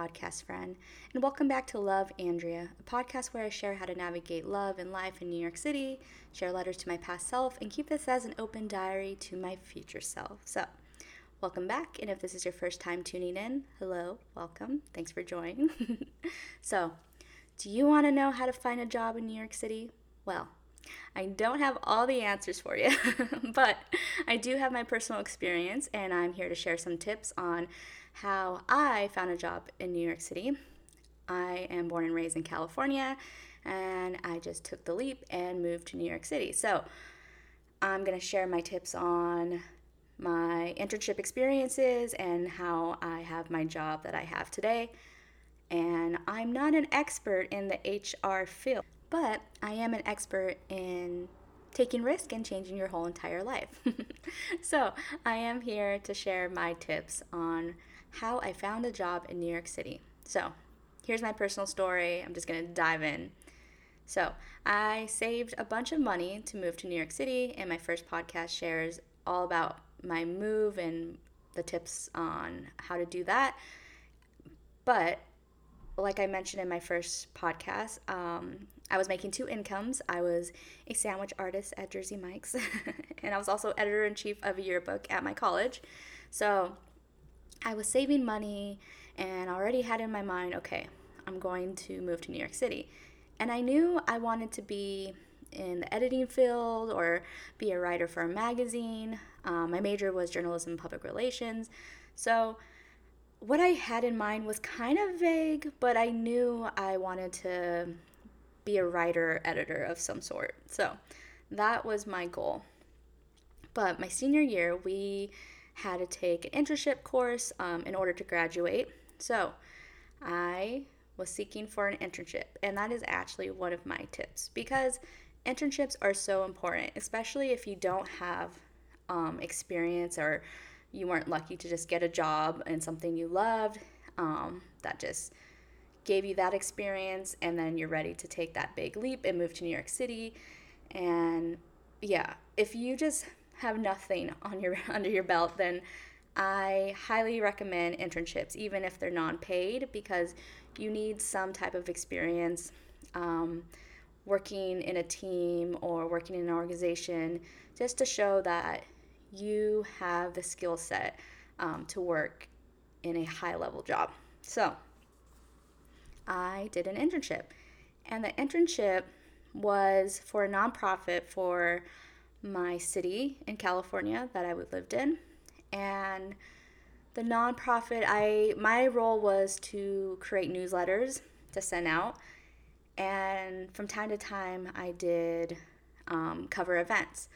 podcast friend, and welcome back to Love Andrea, a podcast where I share how to navigate love and life in New York City, share letters to my past self, and keep this as an open diary to my future self. So, welcome back, and if this is your first time tuning in, hello, welcome. Thanks for joining. so, do you want to know how to find a job in New York City? Well, I don't have all the answers for you, but I do have my personal experience, and I'm here to share some tips on how I found a job in New York City. I am born and raised in California, and I just took the leap and moved to New York City. So, I'm going to share my tips on my internship experiences and how I have my job that I have today. And I'm not an expert in the HR field, but I am an expert in taking risk and changing your whole entire life. so, I am here to share my tips on how I found a job in New York City. So, here's my personal story. I'm just going to dive in. So, I saved a bunch of money to move to New York City, and my first podcast shares all about my move and the tips on how to do that. But, like I mentioned in my first podcast, um, I was making two incomes. I was a sandwich artist at Jersey Mike's, and I was also editor in chief of a yearbook at my college. So, I was saving money and already had in my mind, okay, I'm going to move to New York City. And I knew I wanted to be in the editing field or be a writer for a magazine. Um, my major was journalism and public relations. So, what I had in mind was kind of vague, but I knew I wanted to be a writer editor of some sort. So, that was my goal. But my senior year, we had to take an internship course um, in order to graduate. So I was seeking for an internship, and that is actually one of my tips because internships are so important, especially if you don't have um, experience or you weren't lucky to just get a job in something you loved um, that just gave you that experience, and then you're ready to take that big leap and move to New York City. And yeah, if you just have nothing on your under your belt, then I highly recommend internships, even if they're non-paid, because you need some type of experience um, working in a team or working in an organization, just to show that you have the skill set um, to work in a high-level job. So I did an internship, and the internship was for a nonprofit for my city in California that I lived in. And the nonprofit, I my role was to create newsletters to send out, and from time to time I did um, cover events.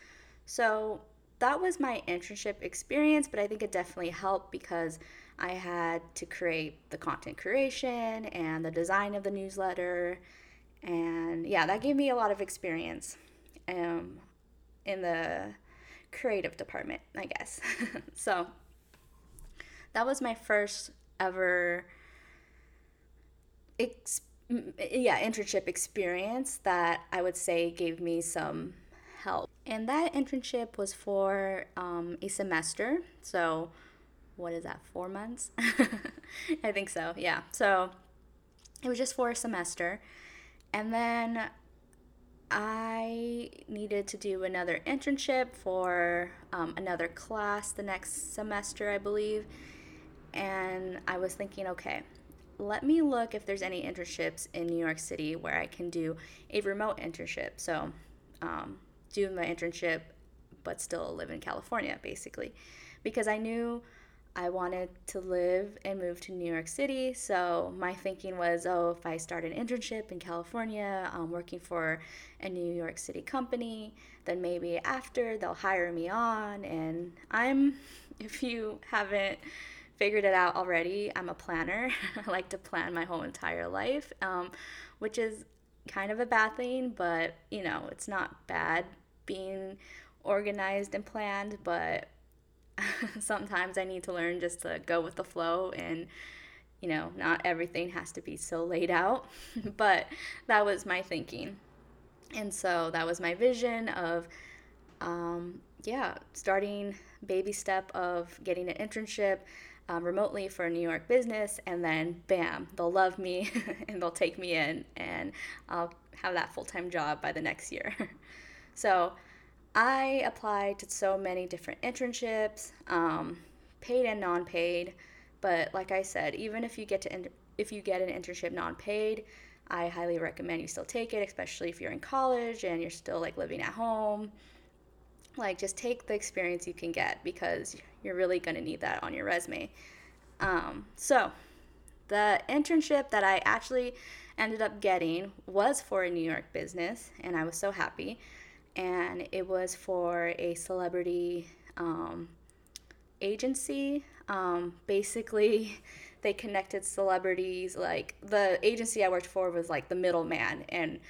So that was my internship experience, but I think it definitely helped because I had to create the content creation and the design of the newsletter, and yeah, that gave me a lot of experience. Um, in the creative department, I guess. so that was my first ever ex- yeah, internship experience that I would say gave me some help. And that internship was for um, a semester. So, what is that, four months? I think so, yeah. So, it was just for a semester. And then I needed to do another internship for um, another class the next semester, I believe. And I was thinking, okay, let me look if there's any internships in New York City where I can do a remote internship. So, um, do my internship, but still live in California, basically. Because I knew I wanted to live and move to New York City. So my thinking was, oh, if I start an internship in California, um, working for a New York City company, then maybe after they'll hire me on. And I'm, if you haven't figured it out already, I'm a planner. I like to plan my whole entire life, um, which is kind of a bad thing, but you know, it's not bad being organized and planned, but sometimes I need to learn just to go with the flow and you know, not everything has to be so laid out. but that was my thinking. And so that was my vision of um, yeah, starting baby step of getting an internship. um, remotely for a New York business, and then bam, they'll love me and they'll take me in, and I'll have that full time job by the next year. so I applied to so many different internships, um, paid and non paid. But like I said, even if you get to in- if you get an internship non paid, I highly recommend you still take it, especially if you're in college and you're still like living at home. Like, just take the experience you can get because you're really to need that on your resume. Um, so, the internship that I actually ended up getting was for a New York business, and I was so happy. And it was for a celebrity um, agency. Um, basically, they connected celebrities. Like the agency I worked for was like the middleman, and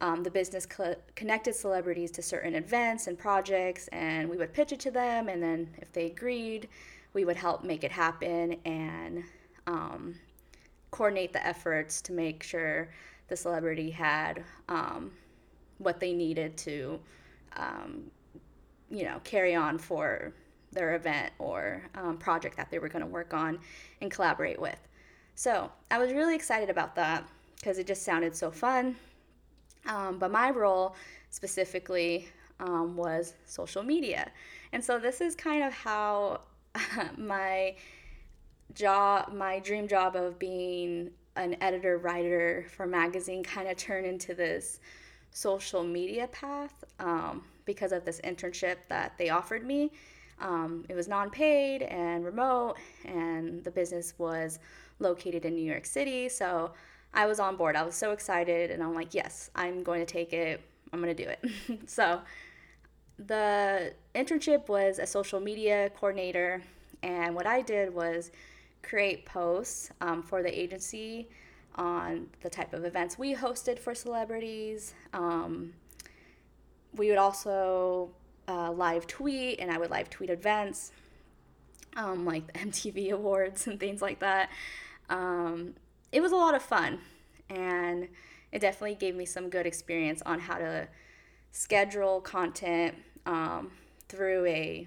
um, the business co- connected celebrities to certain events and projects, and we would pitch it to them, and then if they agreed, we would help make it happen and um, coordinate the efforts to make sure the celebrity had um, what they needed to, um, you know, carry on for their event or um, project that they were going to work on and collaborate with. So I was really excited about that because it just sounded so fun. Um, but my role specifically um, was social media. And so this is kind of how my job, my dream job of being an editor writer for magazine kind of turned into this social media path um, because of this internship that they offered me. Um, it was non paid and remote, and the business was located in New York City. So I was on board. I was so excited, and I'm like, yes, I'm going to take it. I'm going to do it. so the internship was a social media coordinator, and what I did was create posts um, for the agency on the type of events we hosted for celebrities. Um, we would also uh, live tweet, and I would live tweet events, um, like the MTV Awards and things like that. Um, it was a lot of fun, and it definitely gave me some good experience on how to schedule content um, through a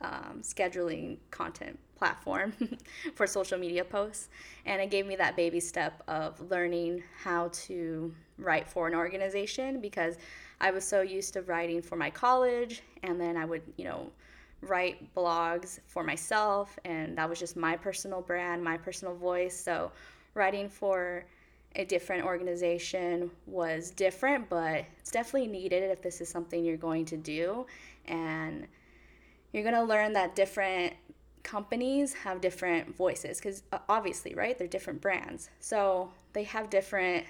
um, scheduling content platform for social media posts. And it gave me that baby step of learning how to write for an organization because I was so used to writing for my college and then I would, you know, write blogs for myself and that was just my personal brand, my personal voice. So writing for a different organization was different, but it's definitely needed if this is something you're going to do. And you're going to learn that different companies have different voices because uh, obviously, right? They're different brands. So they have different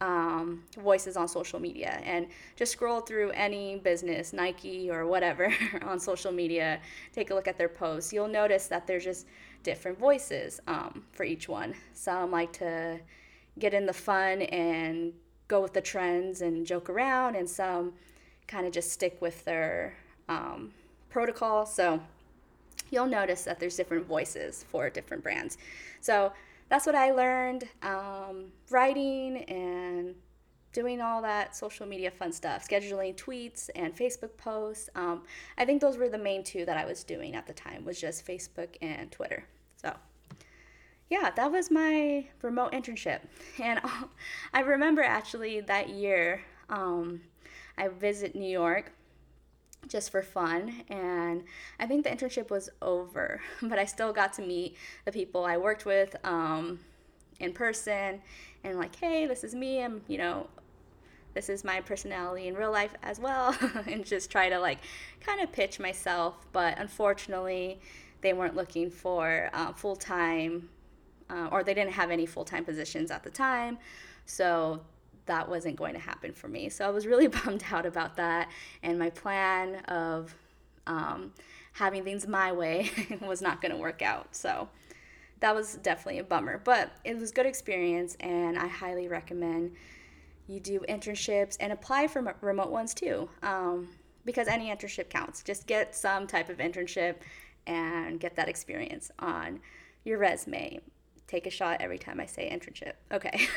um, voices on social media and just scroll through any business, Nike or whatever, on social media, take a look at their posts. You'll notice that there's just different voices um, for each one. Some like to get in the fun and go with the trends and joke around, and some kind of just stick with their um, protocol. So you'll notice that there's different voices for different brands. So that's what I learned um, writing and doing all that social media fun stuff, scheduling tweets and Facebook posts. Um, I think those were the main two that I was doing at the time was just Facebook and Twitter. So yeah, that was my remote internship. And I remember actually that year um, I visit New York just for fun. And I think the internship was over, but I still got to meet the people I worked with um, in person and, like, hey, this is me. I'm, you know, this is my personality in real life as well, and just try to, like, kind of pitch myself. But unfortunately, they weren't looking for uh, full time, uh, or they didn't have any full time positions at the time. So that wasn't going to happen for me. So I was really bummed out about that. And my plan of um, having things my way was not going to work out. So that was definitely a bummer. But it was good experience, and I highly recommend you do internships and apply for remote ones too. Um, because any internship counts. Just get some type of internship and get that experience on your resume. Take a shot every time I say internship. Okay.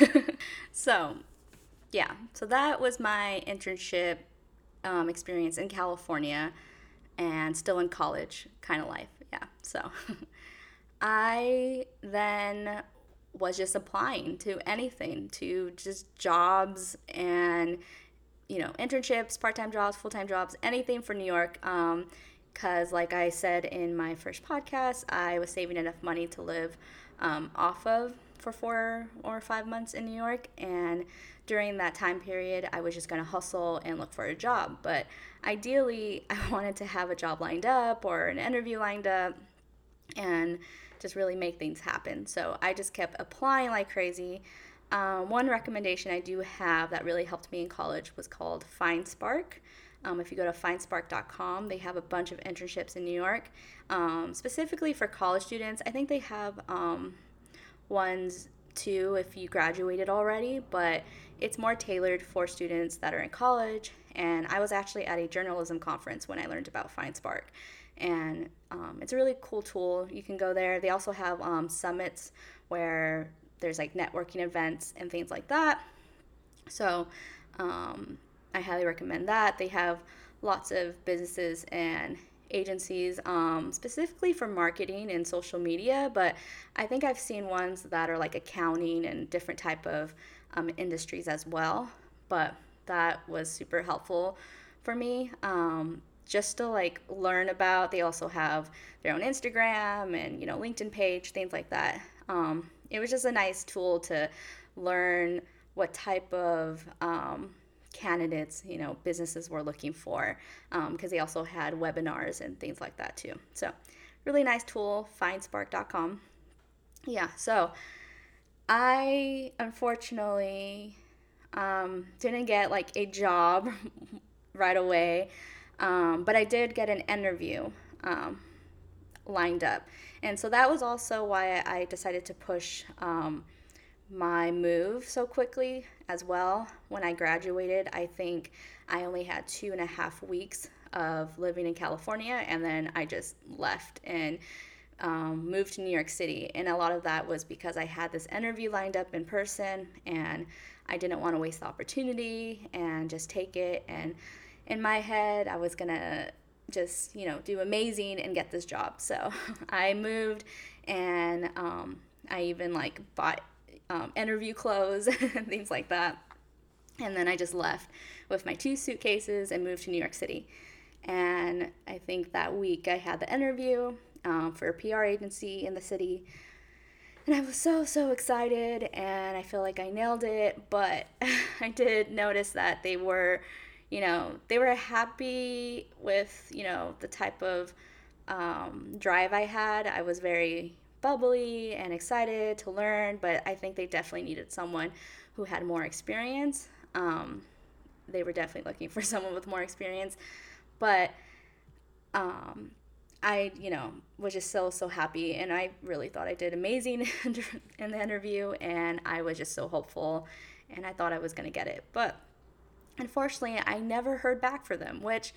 so, yeah, so that was my internship um, experience in California and still in college kind of life. Yeah, so I then was just applying to anything, to just jobs and you know internships, part-time jobs, full-time jobs, anything for New York. Because, um, like I said in my first podcast, I was saving enough money to live um, off of for four or five months in New York, and during that time period, I was just going to hustle and look for a job. But ideally, I wanted to have a job lined up or an interview lined up and just really make things happen. So I just kept applying like crazy. Um, one recommendation I do have that really helped me in college was called FindSpark. Um, if you go to findspark.com, they have a bunch of internships in New York, um, specifically for college students. I think they have um, ones too if you graduated already, but it's more tailored for students that are in college. And I was actually at a journalism conference when I learned about FindSpark. And um, it's a really cool tool. You can go there. They also have um, summits where there's like networking events and things like that. So um, I highly recommend that. They have lots of businesses and agencies um, specifically for marketing and social media but i think i've seen ones that are like accounting and different type of um, industries as well. But that was super helpful for me um, just to like learn about. They also have their own Instagram and you know LinkedIn page, things like that. Um, it was just a nice tool to learn what type of um, candidates you know businesses were looking for because um, they also had webinars and things like that too. So really nice tool. Findspark.com. Yeah. So I unfortunately um, didn't get like a job right away, um, but I did get an interview um, lined up. And so that was also why I decided to push um, my move so quickly as well. When I graduated, I think I only had two and a half weeks of living in California, and then I just left and um, moved to New York City. And a lot of that was because I had this interview lined up in person and I didn't want to waste the opportunity and just take it. And in my head, I was going to just, you know, do amazing and get this job. So I moved and um, I even like bought um, interview clothes and things like that. And then I just left with my two suitcases and moved to New York City. And I think that week I had the interview um, for a PR agency in the city. And I was so, so excited, and I feel like I nailed it. But I did notice that they were, you know, they were happy with, you know, the type of um, drive I had. I was very bubbly and excited to learn, but I think they definitely needed someone who had more experience. Um, they were definitely looking for someone with more experience, but um, I, you know, was just so, so happy. And I really thought I did amazing in the interview. And I was just so hopeful. And I thought I was going to get it. But unfortunately, I never heard back from them, which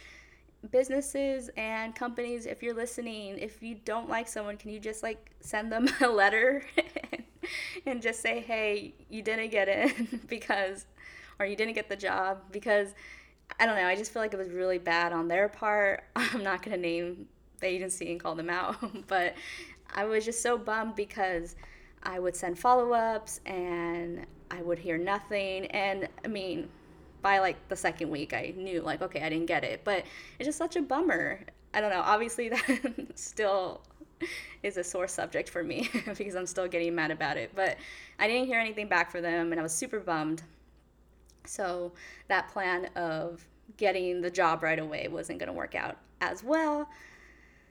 businesses and companies, if you're listening, if you don't like someone, can you just like send them a letter and just say, hey, you didn't get it because, or you didn't get the job because. I don't know. I just feel like it was really bad on their part. I'm not going to name the agency and call them out. but I was just so bummed because I would send follow ups and I would hear nothing. And I mean, by like the second week, I knew, like, okay, I didn't get it. But it's just such a bummer. I don't know. Obviously, that still is a sore subject for me because I'm still getting mad about it. But I didn't hear anything back from them and I was super bummed. So that plan of getting the job right away wasn't going to work out as well.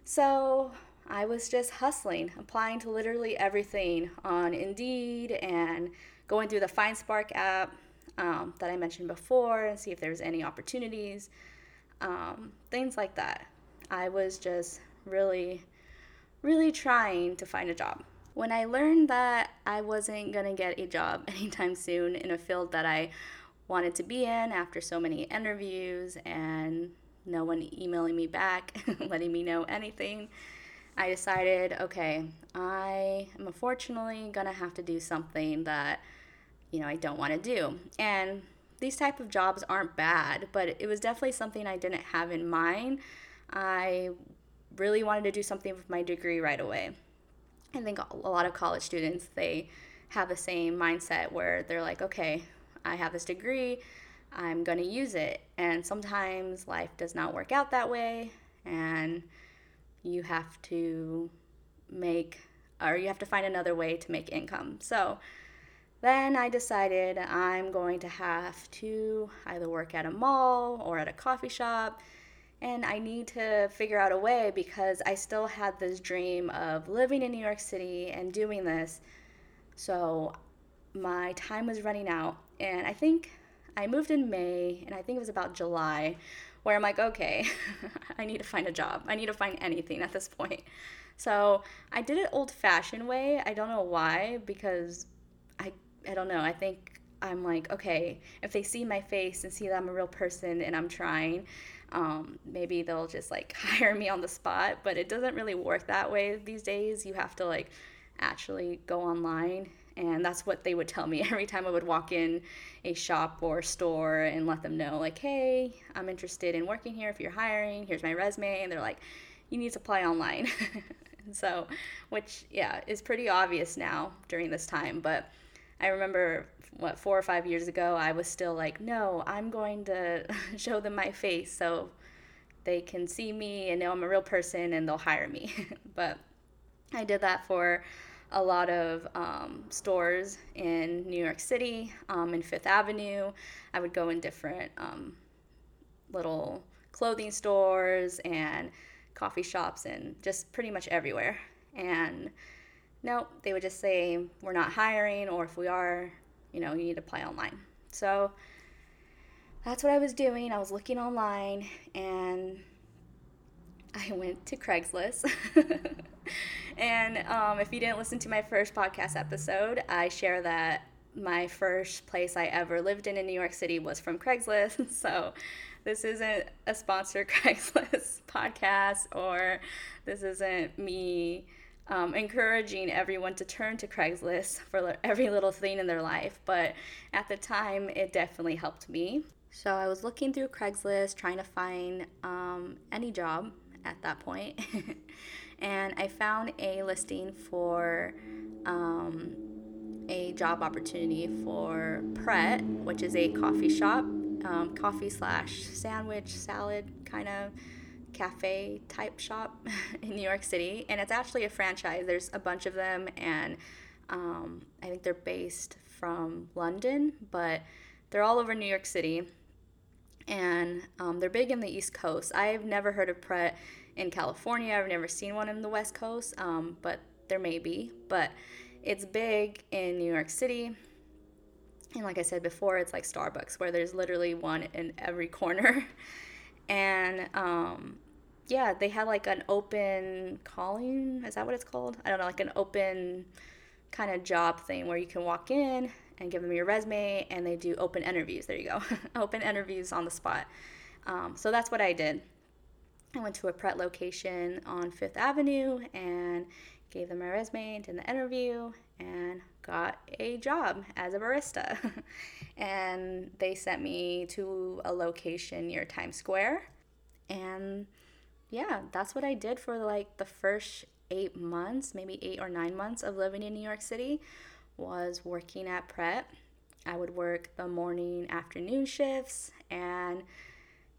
So I was just hustling, applying to literally everything on Indeed and going through the FindSpark app um, that I mentioned before and see if there's any opportunities, um, things like that. I was just really, really trying to find a job. When I learned that I wasn't to get a job anytime soon in a field that I wanted to be in after so many interviews and no one emailing me back, letting me know anything, I decided, okay, I am unfortunately gonna have to do something that, you know, I don't want to do. And these type of jobs aren't bad, but it was definitely something I didn't have in mind. I really wanted to do something with my degree right away. I think a lot of college students, they have the same mindset where they're like, okay, I have this degree, I'm going to use it. And sometimes life does not work out that way, and you have to make, or you have to find another way to make income. So then I decided I'm going to have to either work at a mall or at a coffee shop. And I need to figure out a way because I still had this dream of living in New York City and doing this. So my time was running out. And I think I moved in May, and I think it was about July, where I'm like, okay, I need to find a job. I need to find anything at this point. So I did it old fashioned way. I don't know why, because I I don't know. I think I'm like, okay, if they see my face and see that I'm a real person and I'm trying, um, maybe they'll just like hire me on the spot. But it doesn't really work that way these days. You have to like actually go online and that's what they would tell me every time I would walk in a shop or store and let them know, like, hey, I'm interested in working here. If you're hiring, here's my resume. And they're like, you need to apply online. so, which, yeah, is pretty obvious now during this time. But I remember, what, four or five years ago, I was still like, no, I'm going to show them my face so they can see me and know I'm a real person and they'll hire me. but I did that for a lot of um, stores in New York City, um, in Fifth Avenue. I would go in different um, little clothing stores and coffee shops and just pretty much everywhere. And no, they would just say, we're not hiring, or if we are, you know, you need to apply online. So that's what I was doing. I was looking online and I went to Craigslist. and um, if you didn't listen to my first podcast episode, I share that my first place I ever lived in in New York City was from Craigslist. So this isn't a sponsored Craigslist podcast, or this isn't me um, encouraging everyone to turn to Craigslist for every little thing in their life. But at the time, it definitely helped me. So I was looking through Craigslist trying to find um, any job at that point. and I found a listing for um, a job opportunity for Pret, which is a coffee shop, um, coffee slash sandwich salad kind of cafe type shop in New York City. And it's actually a franchise, there's a bunch of them, and um, I think they're based from London, but they're all over New York City and um, they're big in the East Coast. I've never heard of Pret in California. I've never seen one in the West Coast, um, but there may be. But it's big in New York City. And like I said before, it's like Starbucks, where there's literally one in every corner. and um, yeah, they had like an open calling. Is that what it's called? I don't know, like an open kind of job thing where you can walk in and give them your resume and they do open interviews. There you go. open interviews on the spot. Um, so that's what I did. I went to a Pret location on Fifth Avenue and gave them my resume, did the interview, and got a job as a barista. and they sent me to a location near Times Square. And yeah, that's what I did for like the first eight months, maybe eight or nine months of living in New York City was working at Pret. I would work the morning, afternoon shifts, and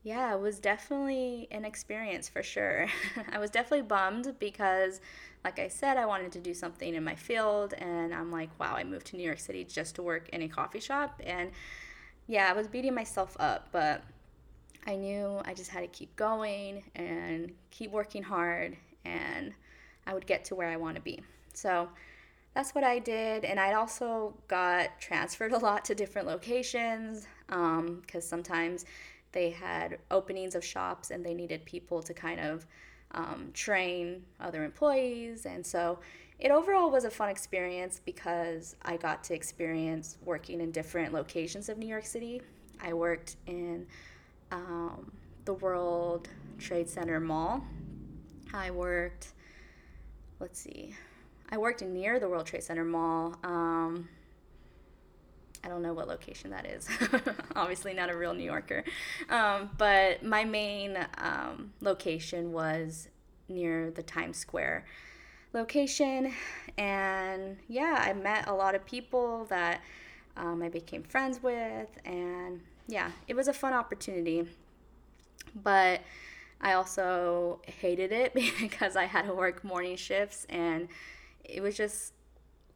yeah, it was definitely an experience for sure. I was definitely bummed because, like I said, I wanted to do something in my field, and I'm like, wow, I moved to New York City just to work in a coffee shop. And yeah, I was beating myself up, but I knew I just had to keep going and keep working hard, and I would get to where I want to be. So, that's what I did. And I also got transferred a lot to different locations because um, sometimes they had openings of shops and they needed people to kind of um, train other employees. And so it overall was a fun experience because I got to experience working in different locations of New York City. I worked in um, the World Trade Center Mall. I worked, let's see, I worked near the World Trade Center Mall. Um, I don't know what location that is. Obviously, not a real New Yorker. Um, but my main um, location was near the Times Square location. And yeah, I met a lot of people that um, I became friends with. And yeah, it was a fun opportunity. But I also hated it because I had to work morning shifts and it was just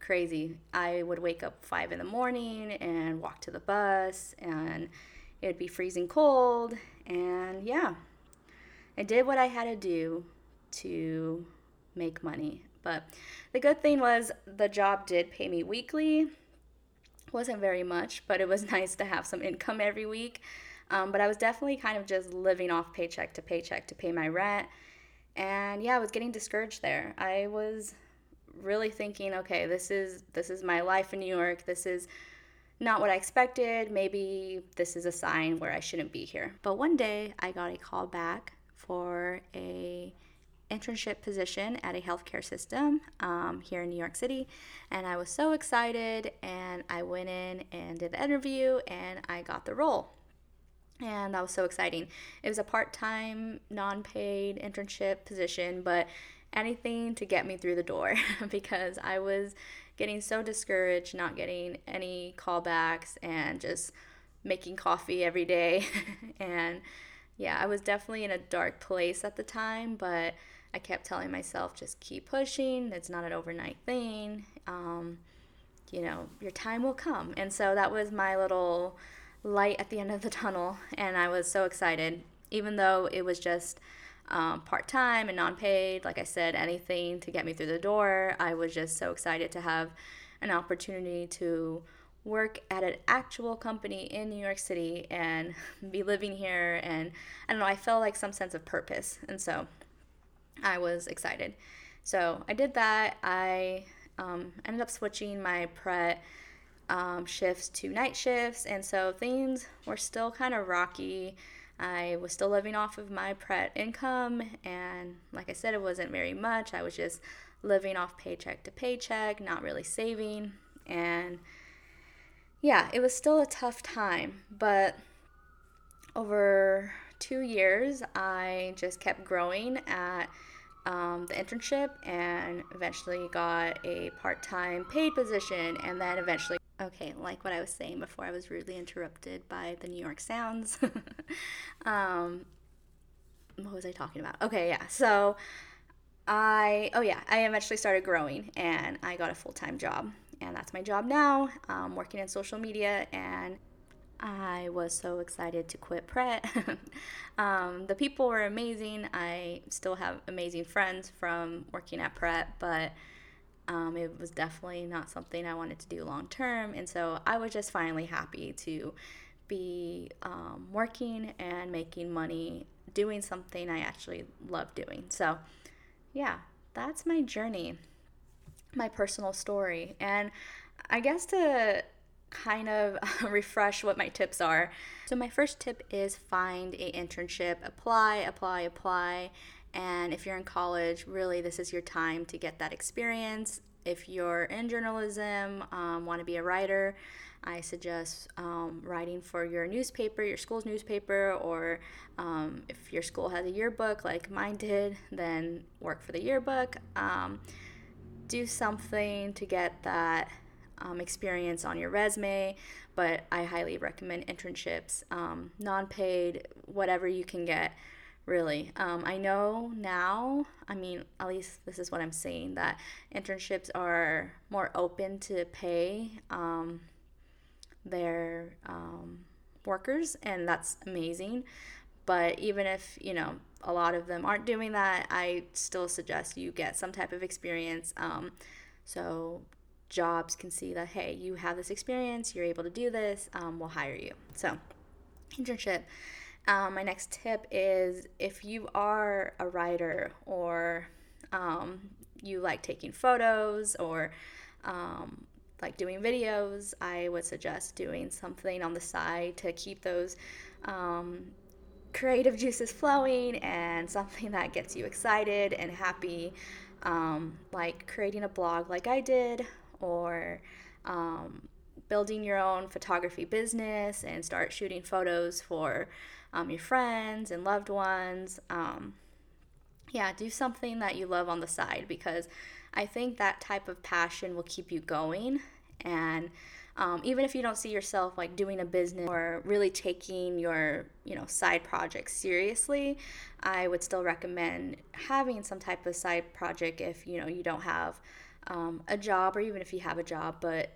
crazy. I would wake up five in the morning and walk to the bus and it would be freezing cold. And yeah, I did what I had to do to make money. But the good thing was the job did pay me weekly. Wasn't very much, but it was nice to have some income every week. Um, but I was definitely kind of just living off paycheck to paycheck to pay my rent. And yeah, I was getting discouraged there. I was really thinking, okay, this is this is my life in New York. This is not what I expected. Maybe this is a sign where I shouldn't be here. But one day I got a call back for a internship position at a healthcare system um, here in New York City, and I was so excited. And I went in and did the interview, and I got the role. And that was so exciting. It was a part time, non paid internship position, but anything to get me through the door because I was getting so discouraged, not getting any callbacks, and just making coffee every day. and yeah, I was definitely in a dark place at the time, but I kept telling myself, just keep pushing. It's not an overnight thing. Um, you know, your time will come. And so that was my little light at the end of the tunnel. And I was so excited, even though it was just um, part time and non paid. Like I said, anything to get me through the door. I was just so excited to have an opportunity to work at an actual company in New York City and be living here. And I don't know, I felt like some sense of purpose. And so I was excited. So I did that. I um, ended up switching my Pret um, shifts to night shifts. And so things were still kind of rocky. I was still living off of my Pret income, and like I said, it wasn't very much. I was just living off paycheck to paycheck, not really saving, and yeah, it was still a tough time. But over two years, I just kept growing at um, the internship and eventually got a part time paid position, and then eventually Okay, like what I was saying before, I was rudely interrupted by the New York sounds. um, what was I talking about? Okay, yeah. So I, oh yeah, I eventually started growing and I got a full time job. And that's my job now, um, working in social media. And I was so excited to quit Pret. um, the people were amazing. I still have amazing friends from working at Pret, but um, it was definitely not something I wanted to do long term. And so I was just finally happy to be um, working and making money doing something I actually love doing. So, yeah, that's my journey, my personal story. And I guess to kind of refresh what my tips are. So, my first tip is find a internship, apply, apply, apply and if you're in college, really, this is your time to get that experience. If you're in journalism, um, want to be a writer, I suggest um, writing for your newspaper, your school's newspaper, or um, if your school has a yearbook like mine did, then work for the yearbook. Um, do something to get that um, experience on your resume, but I highly recommend internships, um, non paid, whatever you can get really. Um, I know now, I mean, at least this is what I'm saying, that internships are more open to pay um, their um, workers, and that's amazing. But even if, you know, a lot of them aren't doing that, I still suggest you get some type of experience. Um, so jobs can see that, hey, you have this experience, you're able to do this, um, we'll hire you. So, internship. Um, my next tip is if you are a writer or um, you like taking photos or um, like doing videos, I would suggest doing something on the side to keep those um, creative juices flowing and something that gets you excited and happy, um, like creating a blog like I did or um, building your own photography business and start shooting photos for um, your friends and loved ones. Um, yeah, do something that you love on the side because I think that type of passion will keep you going. And um, even if you don't see yourself like doing a business or really taking your you know side project seriously i would still recommend having some type of side project if you know you don't have um, a job or even if you have a job but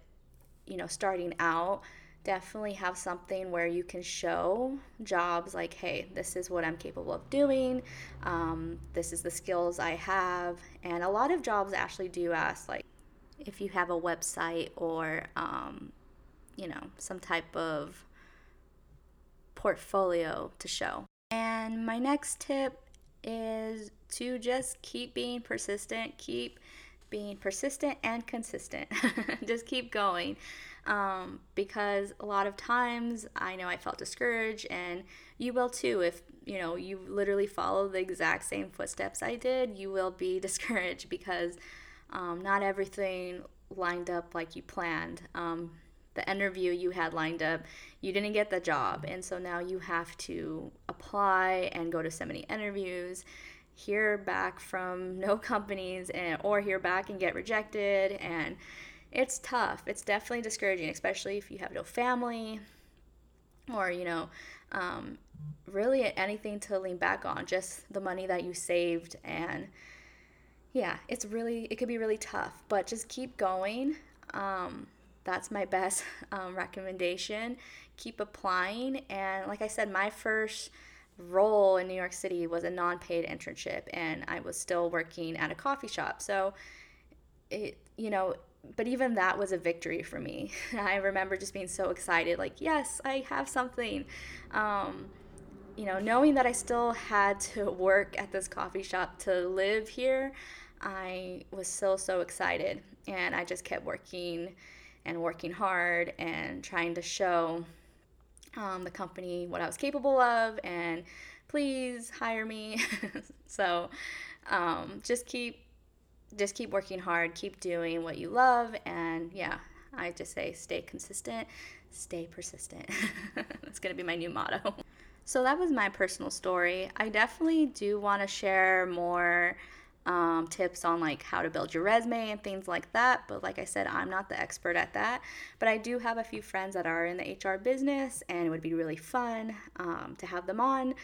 you know starting out definitely have something where you can show jobs like hey this is what i'm capable of doing um, this is the skills i have. And a lot of jobs actually do ask like if you have a website or um, you know some type of portfolio to show. And my next tip is to just keep being persistent keep being persistent and consistent. Just keep going um, because a lot of times I know I felt discouraged, and you will too. If you know you literally follow the exact same footsteps I did, you will be discouraged because um, not everything lined up like you planned. Um, the interview you had lined up, you didn't get the job, and so now you have to apply and go to so many interviews hear back from no companies and or hear back and get rejected and it's tough. It's definitely discouraging, especially if you have no family or, you know, um, really anything to lean back on, just the money that you saved. And yeah, it's really, it could be really tough, but just keep going. Um, that's my best um, recommendation. Keep applying. And like I said, my first role in New York City was a non paid internship, and I was still working at a coffee shop. So, it, you know, but even that was a victory for me. I remember just being so excited, like, yes, I have something. Um, you know, knowing that I still had to work at this coffee shop to live here, I was still so excited. And I just kept working and working hard and trying to show um, the company what I was capable of and please hire me. so um, just keep just keep working hard, keep doing what you love, and yeah, I just say stay consistent, stay persistent. That's gonna be my new motto. So that was my personal story. I definitely do want to share more um, tips on like how to build your resume and things like that. But like I said, I'm not the expert at that. But I do have a few friends that are in the HR business, and it would be really fun um, to have them on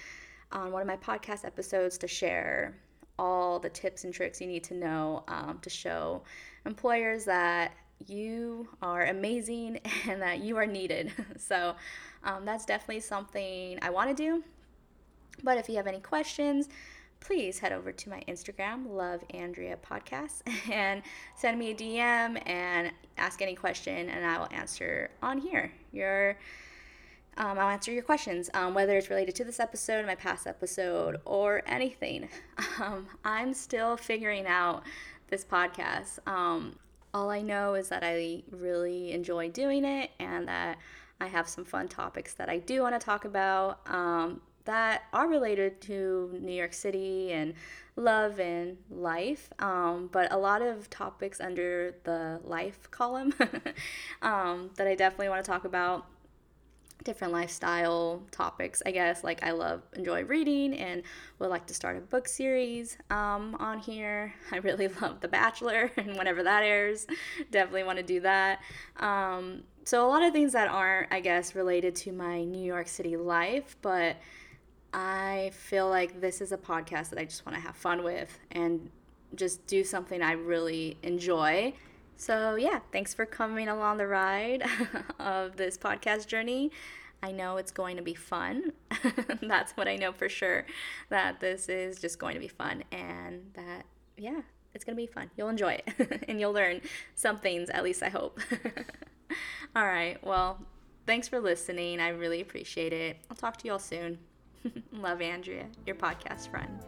on one of my podcast episodes to share all the tips and tricks you need to know um, to show employers that you are amazing and that you are needed. so um, that's definitely something I want to do. But if you have any questions, please head over to my Instagram, Love Andrea Podcast, and send me a DM and ask any question, and I will answer on here. Your um, I'll answer your questions, um, whether it's related to this episode, my past episode, or anything. Um, I'm still figuring out this podcast. Um, all I know is that I really enjoy doing it and that I have some fun topics that I do want to talk about um, that are related to New York City and love and life, um, but a lot of topics under the life column um, that I definitely want to talk about different lifestyle topics i guess. Like i love enjoy reading and would like to start a book series um, on here. I really love the bachelor and whenever that airs definitely want to do that. Um, so a lot of things that aren't i guess related to my new york city life but i feel like this is a podcast that i just want to have fun with and just do something i really enjoy so, yeah, thanks for coming along the ride of this podcast journey. I know it's going to be fun. That's what I know for sure that this is just going to be fun and that, yeah, it's going to be fun. You'll enjoy it and you'll learn some things, at least I hope. all right, well, thanks for listening. I really appreciate it. I'll talk to you all soon. Love Andrea, your podcast friend.